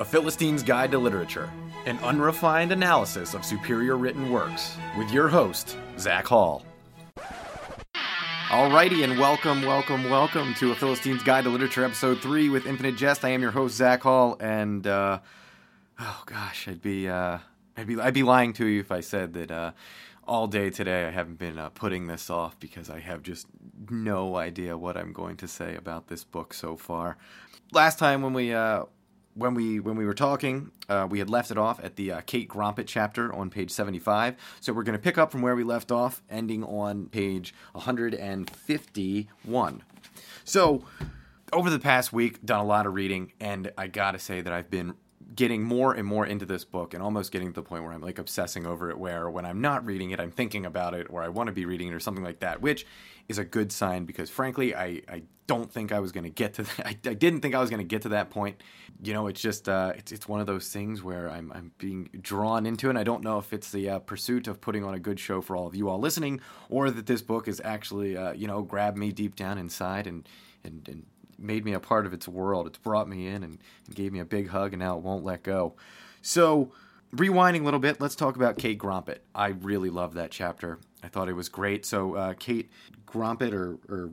A Philistine's Guide to Literature, an unrefined analysis of superior written works, with your host, Zach Hall. Alrighty, and welcome, welcome, welcome to A Philistine's Guide to Literature, episode 3 with Infinite Jest. I am your host, Zach Hall, and, uh, oh gosh, I'd be, uh, I'd be, I'd be lying to you if I said that, uh, all day today I haven't been uh, putting this off because I have just no idea what I'm going to say about this book so far. Last time when we uh, when we when we were talking, uh, we had left it off at the uh, Kate Grompet chapter on page 75. So we're going to pick up from where we left off, ending on page 151. So over the past week, done a lot of reading, and I gotta say that I've been getting more and more into this book and almost getting to the point where I'm like obsessing over it where when I'm not reading it I'm thinking about it or I want to be reading it or something like that which is a good sign because frankly I, I don't think I was going to get to that I, I didn't think I was going to get to that point. You know it's just uh, it's, it's one of those things where I'm, I'm being drawn into it and I don't know if it's the uh, pursuit of putting on a good show for all of you all listening or that this book is actually uh, you know grabbed me deep down inside and and, and made me a part of its world. It's brought me in and, and gave me a big hug, and now it won't let go. So, rewinding a little bit, let's talk about Kate Grompet. I really love that chapter. I thought it was great. So, uh, Kate Grompet or, or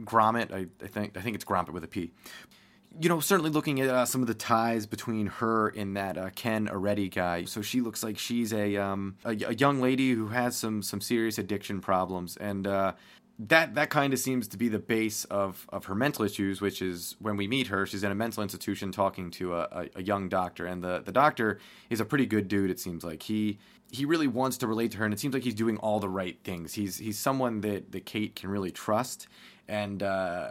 Grommet, I, I, think I think it's Grompet with a P. You know, certainly looking at uh, some of the ties between her and that uh, Ken Aretti guy. So she looks like she's a, um, a, a young lady who has some some serious addiction problems, and uh, that that kind of seems to be the base of of her mental issues, which is when we meet her, she's in a mental institution talking to a, a, a, young doctor, and the the doctor is a pretty good dude. It seems like he he really wants to relate to her, and it seems like he's doing all the right things. He's he's someone that that Kate can really trust, and uh,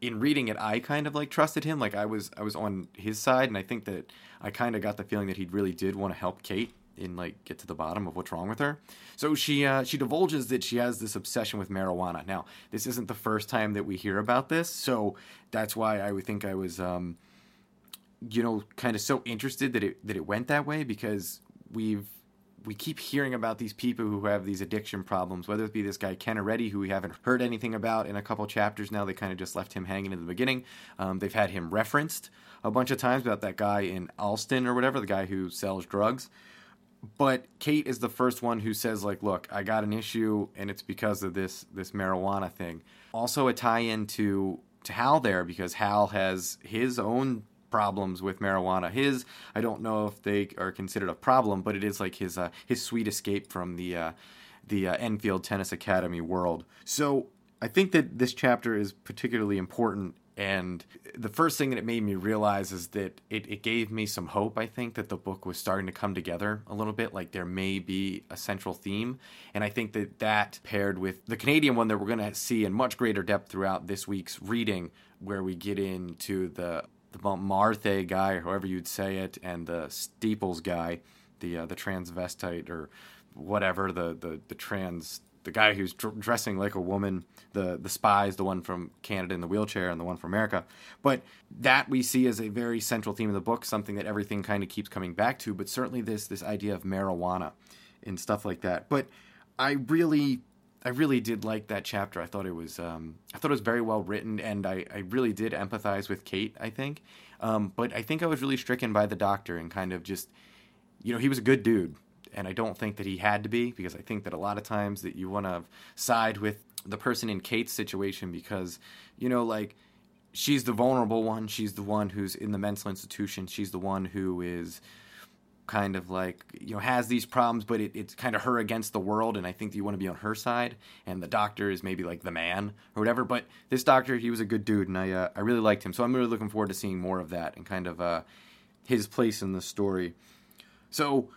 in reading it, I kind of like trusted him. Like I was I was on his side, and I think that I kind of got the feeling that he really did want to help Kate and like get to the bottom of what's wrong with her. So she uh, she divulges that she has this obsession with marijuana. Now, this isn't the first time that we hear about this, so that's why I would think I was, um, you know, kind of so interested that it that it went that way because we've we keep hearing about these people who have these addiction problems, whether it be this guy Ken Aretti, who we haven't heard anything about in a couple chapters now. They kind of just left him hanging in the beginning. Um, they've had him referenced a bunch of times about that guy in Allston or whatever, the guy who sells drugs but Kate is the first one who says like, "Look, I got an issue, and it's because of this this marijuana thing." Also, a tie-in to to Hal there because Hal has his own problems with marijuana. His, I don't know if they are considered a problem, but it is like his uh, his sweet escape from the uh, the uh, Enfield Tennis Academy world. So I think that this chapter is particularly important and the first thing that it made me realize is that it, it gave me some hope, I think, that the book was starting to come together a little bit. Like there may be a central theme. And I think that that paired with the Canadian one that we're going to see in much greater depth throughout this week's reading, where we get into the, the Marthe guy, or however you'd say it, and the Steeples guy, the, uh, the transvestite or whatever, the, the, the trans the guy who's dr- dressing like a woman, the the spies, the one from Canada in the wheelchair, and the one from America. But that we see as a very central theme of the book, something that everything kind of keeps coming back to. But certainly this this idea of marijuana and stuff like that. But I really. I really did like that chapter. I thought it was, um, I thought it was very well written, and I, I really did empathize with Kate. I think, um, but I think I was really stricken by the doctor and kind of just, you know, he was a good dude and I don't think that he had to be because I think that a lot of times that you want to side with the person in Kate's situation because you know like she's the vulnerable one, she's the one who's in the mental institution, she's the one who is kind of like you know has these problems but it, it's kind of her against the world and i think you want to be on her side and the doctor is maybe like the man or whatever but this doctor he was a good dude and i uh, i really liked him. So i'm really looking forward to seeing more of that and kind of uh, his place in the story. So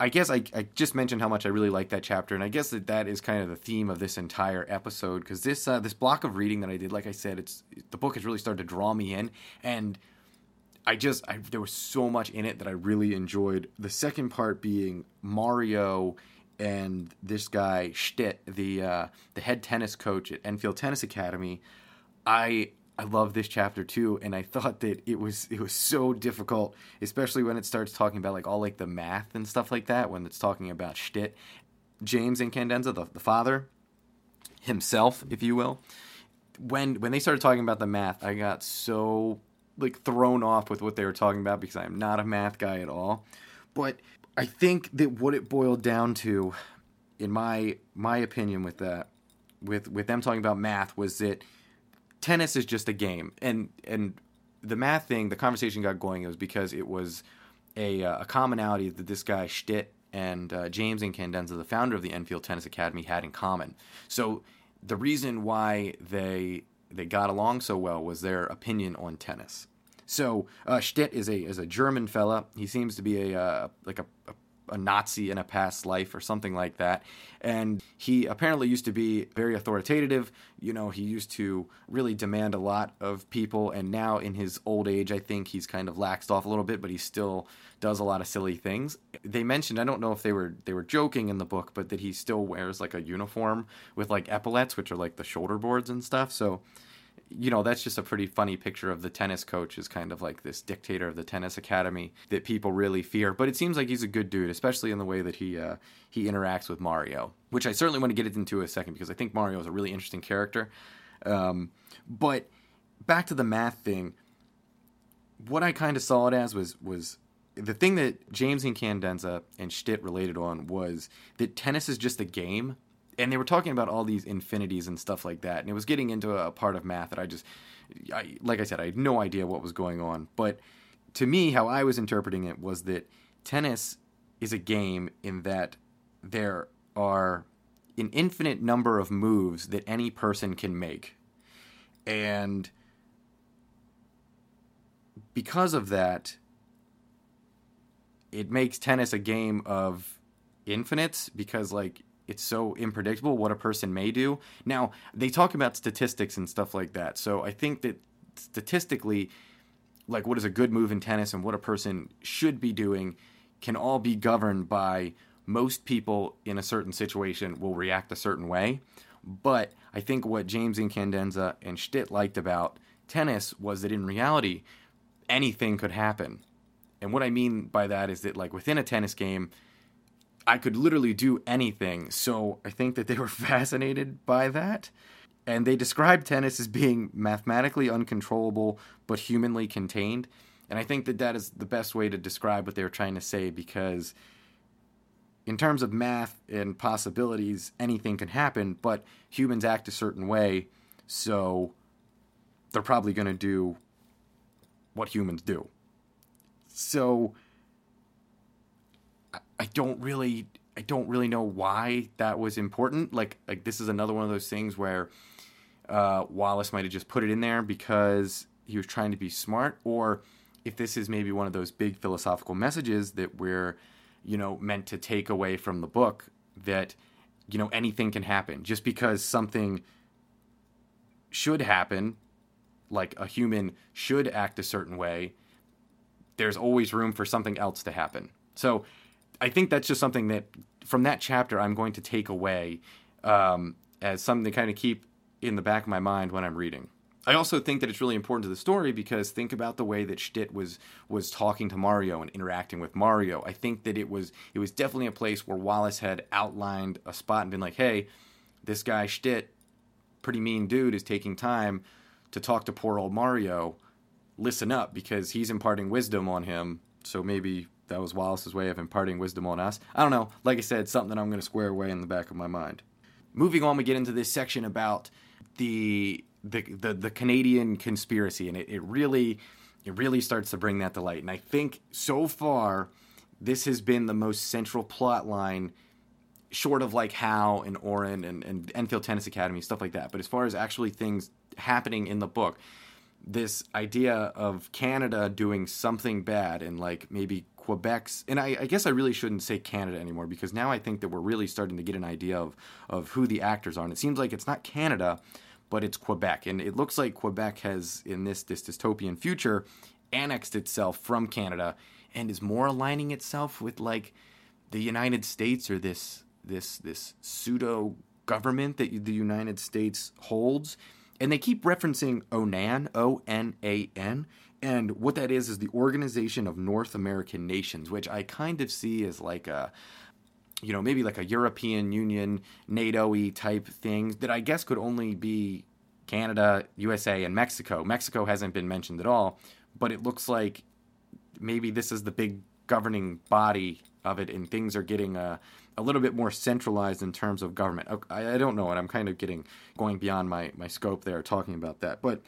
I guess I, I just mentioned how much I really like that chapter, and I guess that that is kind of the theme of this entire episode because this uh, this block of reading that I did, like I said, it's the book has really started to draw me in, and I just I, there was so much in it that I really enjoyed. The second part being Mario and this guy Stitt, the uh, the head tennis coach at Enfield Tennis Academy. I I love this chapter too, and I thought that it was it was so difficult, especially when it starts talking about like all like the math and stuff like that. When it's talking about Stitt, James Incandenza, the, the father himself, if you will. When when they started talking about the math, I got so like thrown off with what they were talking about because I'm not a math guy at all. But I think that what it boiled down to, in my my opinion, with that, with with them talking about math, was that tennis is just a game, and and the math thing, the conversation got going. It was because it was a uh, a commonality that this guy Stitt and uh, James Incandenza, the founder of the Enfield Tennis Academy, had in common. So the reason why they they got along so well was their opinion on tennis. So uh, Stitt is a is a German fella. He seems to be a uh, like a, a a Nazi in a past life or something like that. And he apparently used to be very authoritative. You know, he used to really demand a lot of people. And now in his old age, I think he's kind of laxed off a little bit, but he still does a lot of silly things. They mentioned, I don't know if they were they were joking in the book, but that he still wears like a uniform with like epaulets, which are like the shoulder boards and stuff. So you know, that's just a pretty funny picture of the tennis coach as kind of like this dictator of the tennis academy that people really fear. But it seems like he's a good dude, especially in the way that he uh, he interacts with Mario, which I certainly want to get into in a second because I think Mario is a really interesting character. Um, but back to the math thing, what I kind of saw it as was was the thing that James Incandenza and Stitt related on was that tennis is just a game and they were talking about all these infinities and stuff like that, and it was getting into a part of math that I just, I, like I said, I had no idea what was going on. But to me, how I was interpreting it was that tennis is a game in that there are an infinite number of moves that any person can make, and because of that, it makes tennis a game of infinites because like it's so unpredictable what a person may do. Now, they talk about statistics and stuff like that. So I think that statistically, like what is a good move in tennis and what a person should be doing can all be governed by most people in a certain situation will react a certain way. But I think what James Incandenza and Stitt liked about tennis was that in reality, anything could happen. And what I mean by that is that, like, within a tennis game, I could literally do anything. So I think that they were fascinated by that. And they described tennis as being mathematically uncontrollable but humanly contained. And I think that that is the best way to describe what they were trying to say because, in terms of math and possibilities, anything can happen, but humans act a certain way. So they're probably going to do what humans do. So I don't really I don't really know why that was important. Like like this is another one of those things where uh, Wallace might have just put it in there because he was trying to be smart, or if this is maybe one of those big philosophical messages that we're you know meant to take away from the book that you know anything can happen just because something should happen like a human should act a certain way there's always room for something else to happen so I think that's just something that from that chapter I'm going to take away um, as something to kind of keep in the back of my mind when I'm reading. I also think that it's really important to the story because think about the way that Stitt was was talking to Mario and interacting with Mario. I think that it was it was definitely a place where Wallace had outlined a spot and been like, "Hey, this guy Stitt, pretty mean dude, is taking time to talk to poor old Mario. Listen up because he's imparting wisdom on him. So maybe that was Wallace's way of imparting wisdom on us. I don't know. Like I said, something that I'm going to square away in the back of my mind. Moving on, we get into this section about the the the, the Canadian conspiracy, and it, it really it really starts to bring that to light. And I think so far, this has been the most central plot line, short of like Hal and Orin and, and Enfield Tennis Academy stuff like that. But as far as actually things happening in the book, this idea of Canada doing something bad and like maybe Quebec's, and I, I, guess I really shouldn't say Canada anymore because now I think that we're really starting to get an idea of of who the actors are. And it seems like it's not Canada, but it's Quebec, and it looks like Quebec has in this this dystopian future annexed itself from Canada and is more aligning itself with like the United States or this this this pseudo government that the United States holds. And they keep referencing ONAN, O N A N, and what that is is the Organization of North American Nations, which I kind of see as like a you know, maybe like a European Union, NATO y type thing that I guess could only be Canada, USA, and Mexico. Mexico hasn't been mentioned at all, but it looks like maybe this is the big governing body of it, and things are getting a, a little bit more centralized in terms of government. I, I don't know, and I'm kind of getting going beyond my, my scope there talking about that. But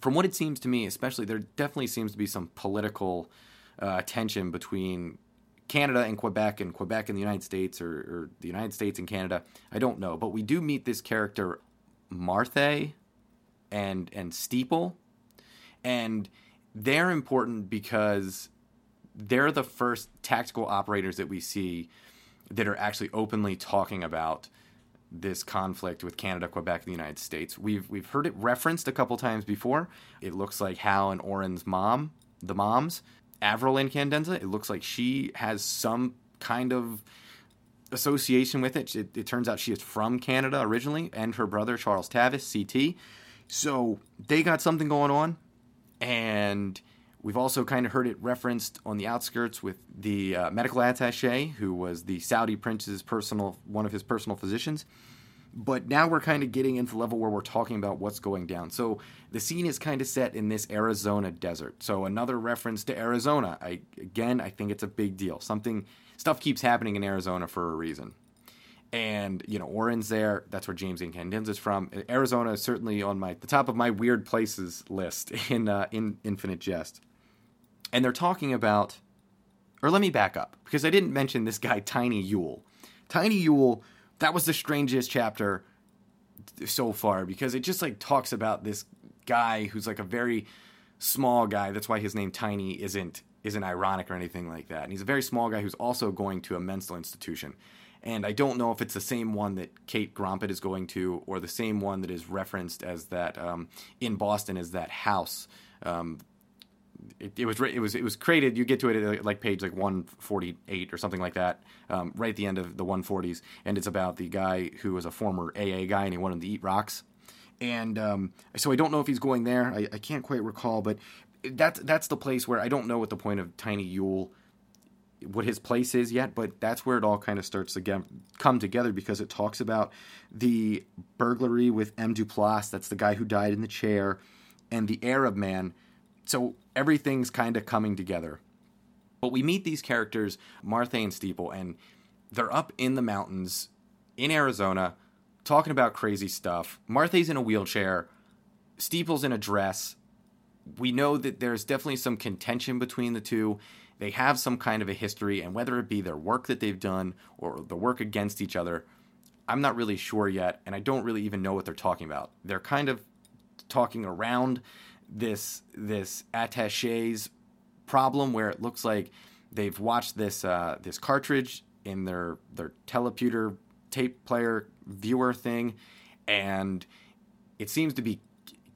from what it seems to me, especially, there definitely seems to be some political uh, tension between Canada and Quebec, and Quebec and the United States, or, or, the United States and Canada. I don't know, but we do meet this character Marthe and and Steeple, and they're important because they're the first tactical operators that we see that are actually openly talking about this conflict with Canada, Quebec, and the United States. We've we've heard it referenced a couple times before. It looks like Hal and Orin's mom, the moms, Avril Incandenza. It looks like she has some kind of association with it. it. It turns out she is from Canada originally, and her brother Charles Tavis, CT. So they got something going on, and we've also kind of heard it referenced on the outskirts with the uh, medical attaché, who was the Saudi prince's personal one of his personal physicians. But now we're kind of getting into the level where we're talking about what's going down. So the scene is kind of set in this Arizona desert. So another reference to Arizona. I again, I think it's a big deal. Something stuff keeps happening in Arizona for a reason and you know Orin's there. That's where James Incandenza is from. Arizona is certainly on my the top of my weird places list in uh, in Infinite Jest. And they're talking about, or let me back up because I didn't mention this guy Tiny Ewell. Tiny Ewell, that was the strangest chapter so far because it just like talks about this guy who's like a very small guy. That's why his name Tiny isn't isn't ironic or anything like that. And he's a very small guy who's also going to a mental institution. And I don't know if it's the same one that Kate Grompet is going to, or the same one that is referenced as that um, in Boston as that house. Um, it, it, was it was it was created. You get to it at like page like 148 or something like that, um, right at the end of the 140s, and it's about the guy who was a former AA guy and he wanted to eat rocks, and um, so I don't know if he's going there. I, I can't quite recall, but that's that's the place where I don't know what the point of Tiny Ewell what his place is yet, but that's where it all kind of starts to come together because it talks about the burglary with M. Duplass, that's the guy who died in the chair, and the Arab man. So everything's kind of coming together. But we meet these characters, Marthe and Steeple, and they're up in the mountains in Arizona talking about crazy stuff. Marthe's in a wheelchair, Steeple's in a dress. We know that there's definitely some contention between the two they have some kind of a history, and whether it be their work that they've done or the work against each other, I'm not really sure yet, and I don't really even know what they're talking about. They're kind of talking around this this attachés problem where it looks like they've watched this uh, this cartridge in their their teleputer tape player viewer thing, and it seems to be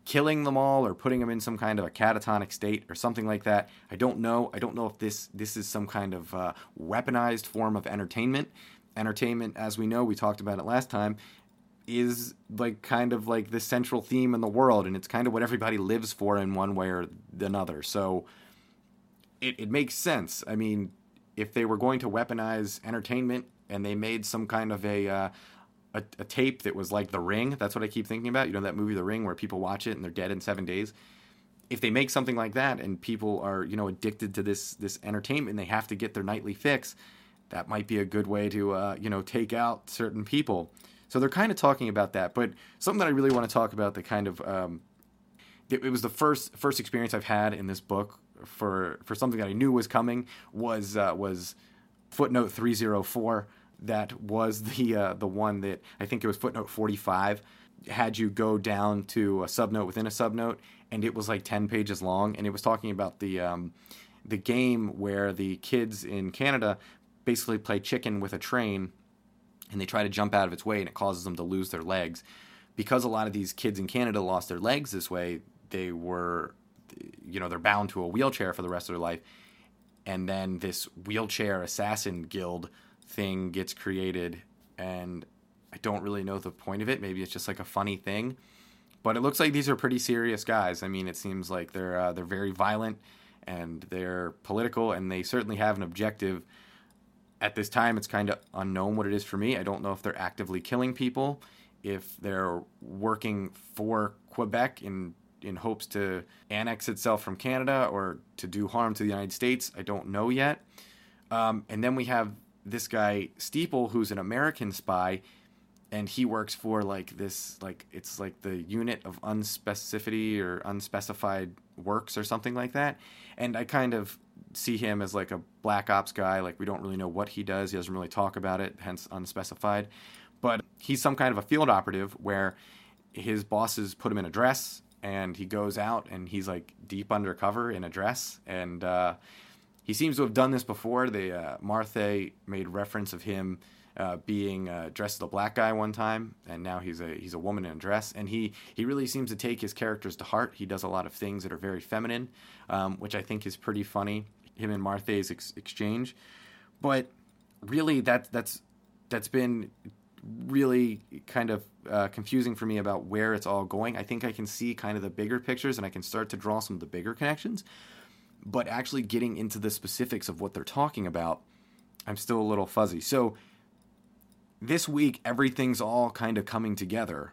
killing them all or putting them in some kind of a catatonic state or something like that. I don't know. I don't know if this this is some kind of uh, weaponized form of entertainment. Entertainment, as we know, we talked about it last time, is like kind of like the central theme in the world, and it's kind of what everybody lives for in one way or another. So it, it makes sense. I mean, if they were going to weaponize entertainment and they made some kind of a uh, a, a, tape that was like The Ring. That's what I keep thinking about. You know that movie The Ring where people watch it and they're dead in 7 days. If they make something like that and people are, you know, addicted to this this entertainment they have to get their nightly fix, that might be a good way to uh, you know, take out certain people. So they're kind of talking about that, but something that I really want to talk about the kind of um, it, it was the first first experience I've had in this book for for something that I knew was coming was uh, was footnote 304 that was the uh, the one that I think it was footnote 45 had you go down to a subnote within a subnote and it was like 10 pages long and it was talking about the um, the game where the kids in Canada basically play chicken with a train and they try to jump out of its way and it causes them to lose their legs because a lot of these kids in Canada lost their legs this way they were you know they're bound to a wheelchair for the rest of their life and then this wheelchair assassin guild thing gets created and I don't really know the point of it. Maybe it's just like a funny thing. But it looks like these are pretty serious guys. I mean, it seems like they're uh, they're very violent and they're political and they certainly have an objective. At this time, it's kind of unknown what it is for me. I don't know if they're actively killing people. if they're working for Quebec in in hopes to annex itself from Canada or to do harm to the United States. I don't know yet. Um, and then we have this guy Steeple, who's an American spy, and he works for like this like it's like the unit of unspecificity or unspecified works or something like that. And I kind of see him as like a black ops guy. Like we don't really know what he does. He doesn't really talk about it, hence unspecified. But he's some kind of a field operative where his bosses put him in a dress and he goes out and he's like deep undercover in a dress and uh, he seems to have done this before. The uh, Marthe made reference of him uh, being uh, dressed as a black guy one time, and now he's a he's a woman in a dress. And he he really seems to take his characters to heart. He does a lot of things that are very feminine, um, which I think is pretty funny. Him and Marthe's ex- exchange, but really that that's that's been really kind of uh, confusing for me about where it's all going. I think I can see kind of the bigger pictures and I can start to draw some of the bigger connections. But actually getting into the specifics of what they're talking about, I'm still a little fuzzy. So this week, everything's all kind of coming together.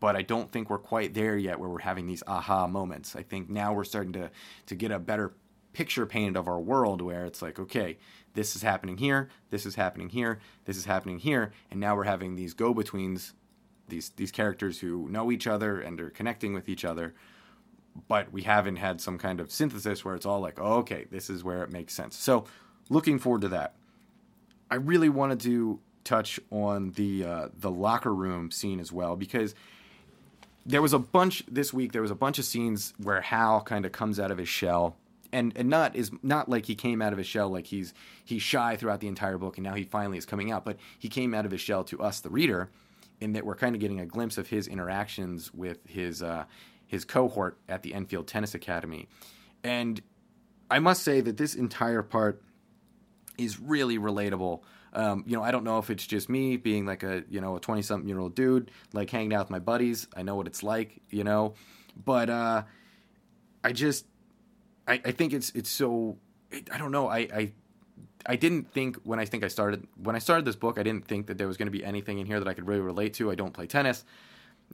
But I don't think we're quite there yet where we're having these aha moments. I think now we're starting to, to get a better picture painted of our world where it's like, okay, this is happening here, this is happening here, this is happening here, and now we're having these go betweens, these these characters who know each other and are connecting with each other, but we haven't had some kind of synthesis where it's all like, oh, okay, this is where it makes sense. So, looking forward to that. I really wanted to touch on the uh, the locker room scene as well because there was a bunch this week. There was a bunch of scenes where Hal kind of comes out of his shell and and not is not like he came out of his shell like he's he's shy throughout the entire book and now he finally is coming out but he came out of his shell to us the reader in that we're kind of getting a glimpse of his interactions with his uh, his cohort at the Enfield Tennis Academy. And I must say that this entire part is really relatable. Um, you know, I don't know if it's just me being like a you know a twenty something year old dude, like hanging out with my buddies. I know what it's like, you know, but uh, I just I, I think it's it's so I don't know I, I I didn't think when I think I started when I started this book I didn't think that there was going to be anything in here that I could really relate to. I don't play tennis.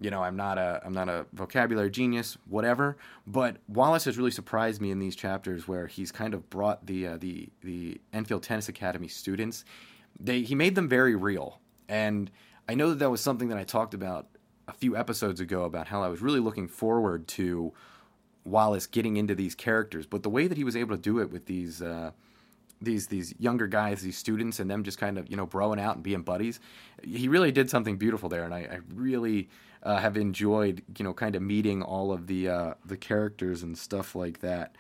You know, I'm not a I'm not a vocabulary genius, whatever. But Wallace has really surprised me in these chapters where he's kind of brought the uh, the the Enfield Tennis Academy students. They he made them very real, and I know that that was something that I talked about a few episodes ago about how I was really looking forward to Wallace getting into these characters, but the way that he was able to do it with these uh, these these younger guys, these students, and them just kind of you know broing out and being buddies, he really did something beautiful there, and I, I really uh, have enjoyed you know kind of meeting all of the uh, the characters and stuff like that.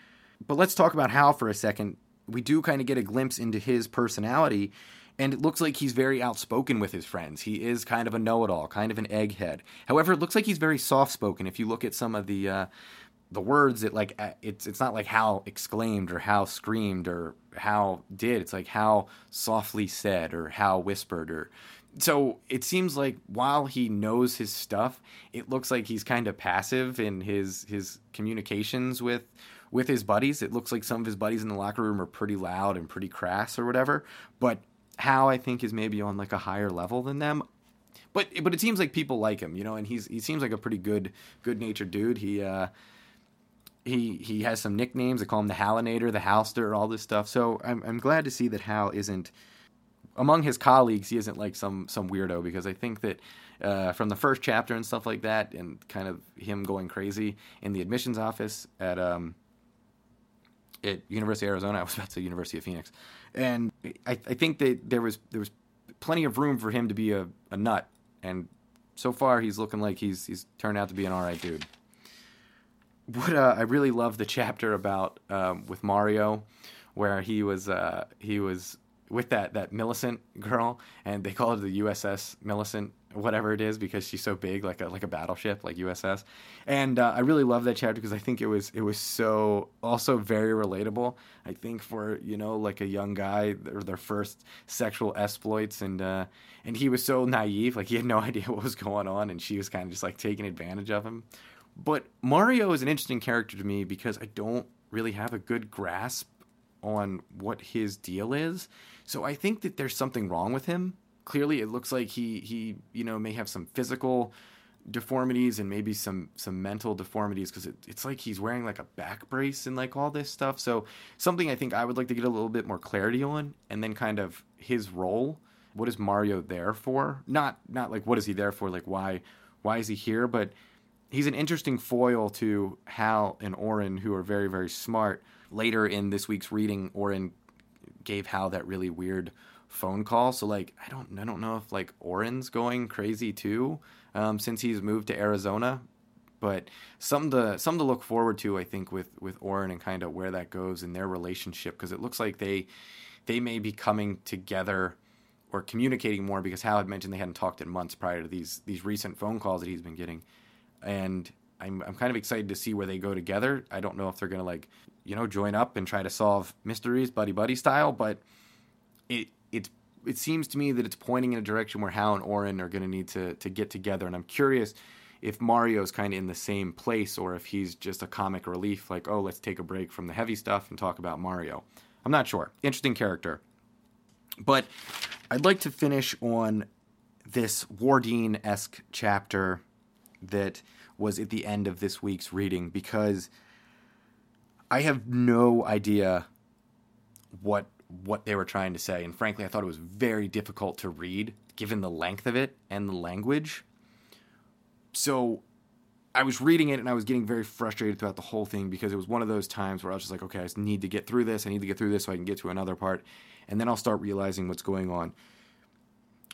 But let's talk about Hal for a second. We do kind of get a glimpse into his personality. And it looks like he's very outspoken with his friends. He is kind of a know-it-all, kind of an egghead. However, it looks like he's very soft-spoken. If you look at some of the uh, the words it like it's it's not like Hal exclaimed or Hal screamed or Hal did it's like Hal softly said or Hal whispered or so it seems like while he knows his stuff it looks like he's kind of passive in his his communications with with his buddies. It looks like some of his buddies in the locker room are pretty loud and pretty crass or whatever but Hal I think is maybe on like a higher level than them. But but it seems like people like him you know and he's he seems like a pretty good good natured dude. He uh he he has some nicknames. They call him the Halinator, the Halster, all this stuff. So I'm I'm glad to see that Hal isn't among his colleagues. He isn't like some some weirdo because I think that uh, from the first chapter and stuff like that, and kind of him going crazy in the admissions office at um at University of Arizona. I was about to say University of Phoenix, and I, I think that there was there was plenty of room for him to be a, a nut, and so far he's looking like he's he's turned out to be an all right dude what uh, I really love the chapter about um, with Mario, where he was uh, he was with that that Millicent girl, and they call her the USS Millicent, whatever it is, because she's so big, like a like a battleship, like USS. And uh, I really love that chapter because I think it was it was so also very relatable. I think for you know like a young guy or their first sexual exploits, and uh, and he was so naive, like he had no idea what was going on, and she was kind of just like taking advantage of him but Mario is an interesting character to me because I don't really have a good grasp on what his deal is. So I think that there's something wrong with him. clearly it looks like he he you know may have some physical deformities and maybe some some mental deformities because it, it's like he's wearing like a back brace and like all this stuff. So something i think i would like to get a little bit more clarity on and then kind of his role. What is mario there for? Not not like what is he there for? Like why why is he here? But he's an interesting foil to hal and Orin who are very very smart later in this week's reading Orin gave hal that really weird phone call so like i don't i don't know if like Orin's going crazy too um, since he's moved to Arizona. But something to something to look forward to, I think, with with Orin and kind of where that goes in their relationship, because it looks like they they may be coming together or communicating more. Because Hal had mentioned they hadn't talked in months prior to these these recent phone calls that he's been getting, and I'm I'm kind of excited to see where they go together. I don't know if they're gonna like you know join up and try to solve mysteries buddy buddy style, but it it's it seems to me that it's pointing in a direction where Hal and Orin are to need to to get together, and I'm curious if Mario's kind of in the same place or if he's just a comic relief, like oh let's take a break from the heavy stuff and talk about Mario. I'm not sure. Interesting character, but I'd like to finish on this Wardine esque chapter that was at the end of this week's reading because I have no idea what what they were trying to say. And frankly, I thought it was very difficult to read given the length of it and the language. So I was reading it and I was getting very frustrated throughout the whole thing because it was one of those times where I was just like, okay, I need to get through this. I need to get through this so I can get to another part. And then I'll start realizing what's going on.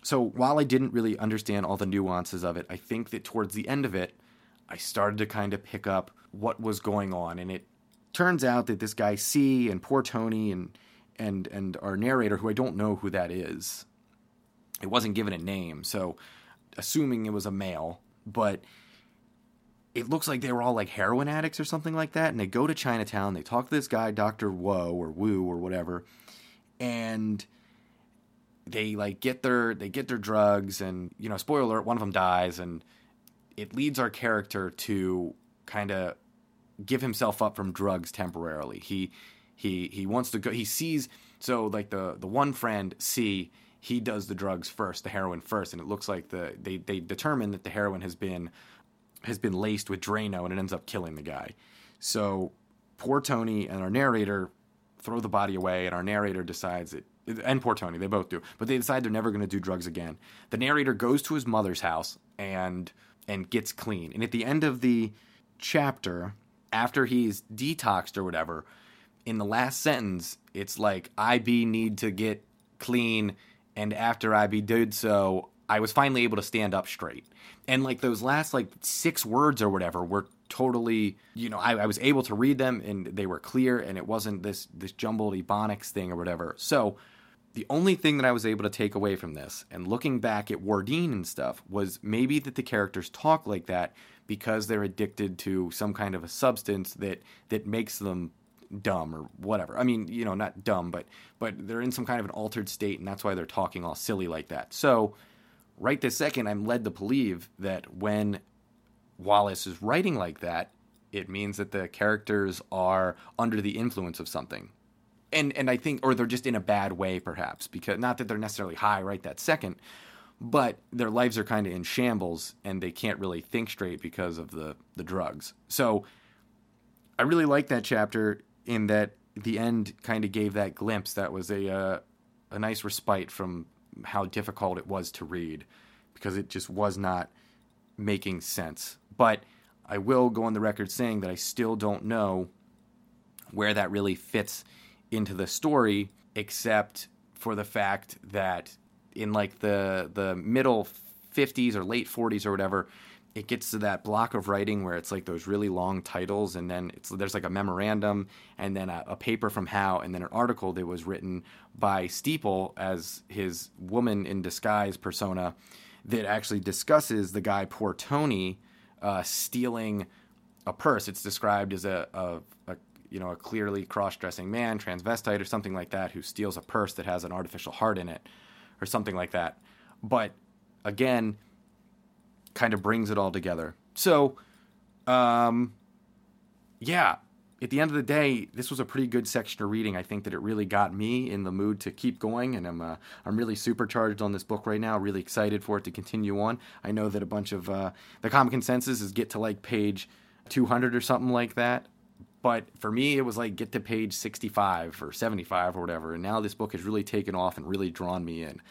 So while I didn't really understand all the nuances of it, I think that towards the end of it, I started to kind of pick up what was going on. And it turns out that this guy C and poor Tony and and and our narrator, who I don't know who that is, it wasn't given a name, so assuming it was a male, but it looks like they were all like heroin addicts or something like that. And they go to Chinatown, they talk to this guy, Doctor Woe or Wu or whatever, and they like get their they get their drugs, and you know, spoiler alert, one of them dies, and it leads our character to kind of give himself up from drugs temporarily. He he he wants to go. He sees so like the the one friend C. He does the drugs first, the heroin first, and it looks like the they they determine that the heroin has been has been laced with Drano, and it ends up killing the guy. So poor Tony and our narrator throw the body away, and our narrator decides it. And poor Tony, they both do, but they decide they're never going to do drugs again. The narrator goes to his mother's house and and gets clean. And at the end of the chapter, after he's detoxed or whatever, in the last sentence, it's like IB need to get clean, and after IB did so, I was finally able to stand up straight. And like those last like six words or whatever were totally, you know, I, I was able to read them and they were clear, and it wasn't this this jumbled ebonics thing or whatever. So the only thing that I was able to take away from this, and looking back at wardine and stuff, was maybe that the characters talk like that because they're addicted to some kind of a substance that that makes them dumb or whatever. I mean, you know, not dumb, but but they're in some kind of an altered state, and that's why they're talking all silly like that. So, right this second, I'm led to believe that when Wallace is writing like that, it means that the characters are under the influence of something. And and I think or they're just in a bad way perhaps because not that they're necessarily high right that second, but their lives are kind of in shambles and they can't really think straight because of the the drugs. So I really like that chapter in that the end kind of gave that glimpse that was a uh, a nice respite from how difficult it was to read because it just was not making sense. But I will go on the record saying that I still don't know where that really fits into the story except for the fact that in like the the middle 50s or late 40s or whatever it gets to that block of writing where it's like those really long titles and then there's like a memorandum and then a, a, paper from Hal and then an article that was written by Steeple as his woman in disguise persona that actually discusses the guy poor Tony uh, stealing a purse. It's described as a, a, a you know a clearly cross-dressing man, transvestite or something like that, who steals a purse that has an artificial heart in it or something like that. But again kind of brings it all together. So, um, yeah, at the end of the day, this was a pretty good section of reading. I think that it really got me in the mood to keep going, and I'm uh, I'm really supercharged on this book right now. Really excited for it to continue on. I know that a bunch of uh, the common consensus is get to like page 200 or something like that. But for me, it was like get to page 65 or 75 or whatever. And now this book has really taken off and really drawn me in.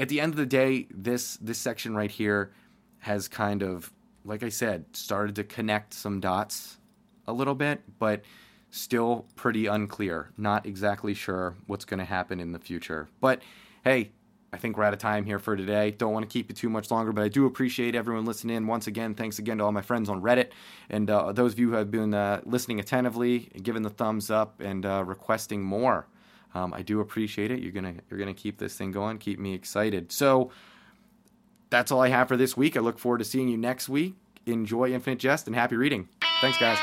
At the end of the day, this this section right here has kind of, like I said, started to connect some dots a little bit, but still pretty unclear. Not exactly sure what's going to happen in the future. But hey, I think we're out of time here for today. Don't want to keep you too much longer, but I do appreciate everyone listening in. Once again, thanks again to all my friends on Reddit and uh, those of you who have been uh, listening attentively, giving the thumbs up, and uh, requesting more. Um, I do appreciate it. You're gonna you're gonna keep this thing going, keep me excited. So that's all I have for this week. I look forward to seeing you next week. Enjoy Infinite Jest and happy reading. Thanks, guys.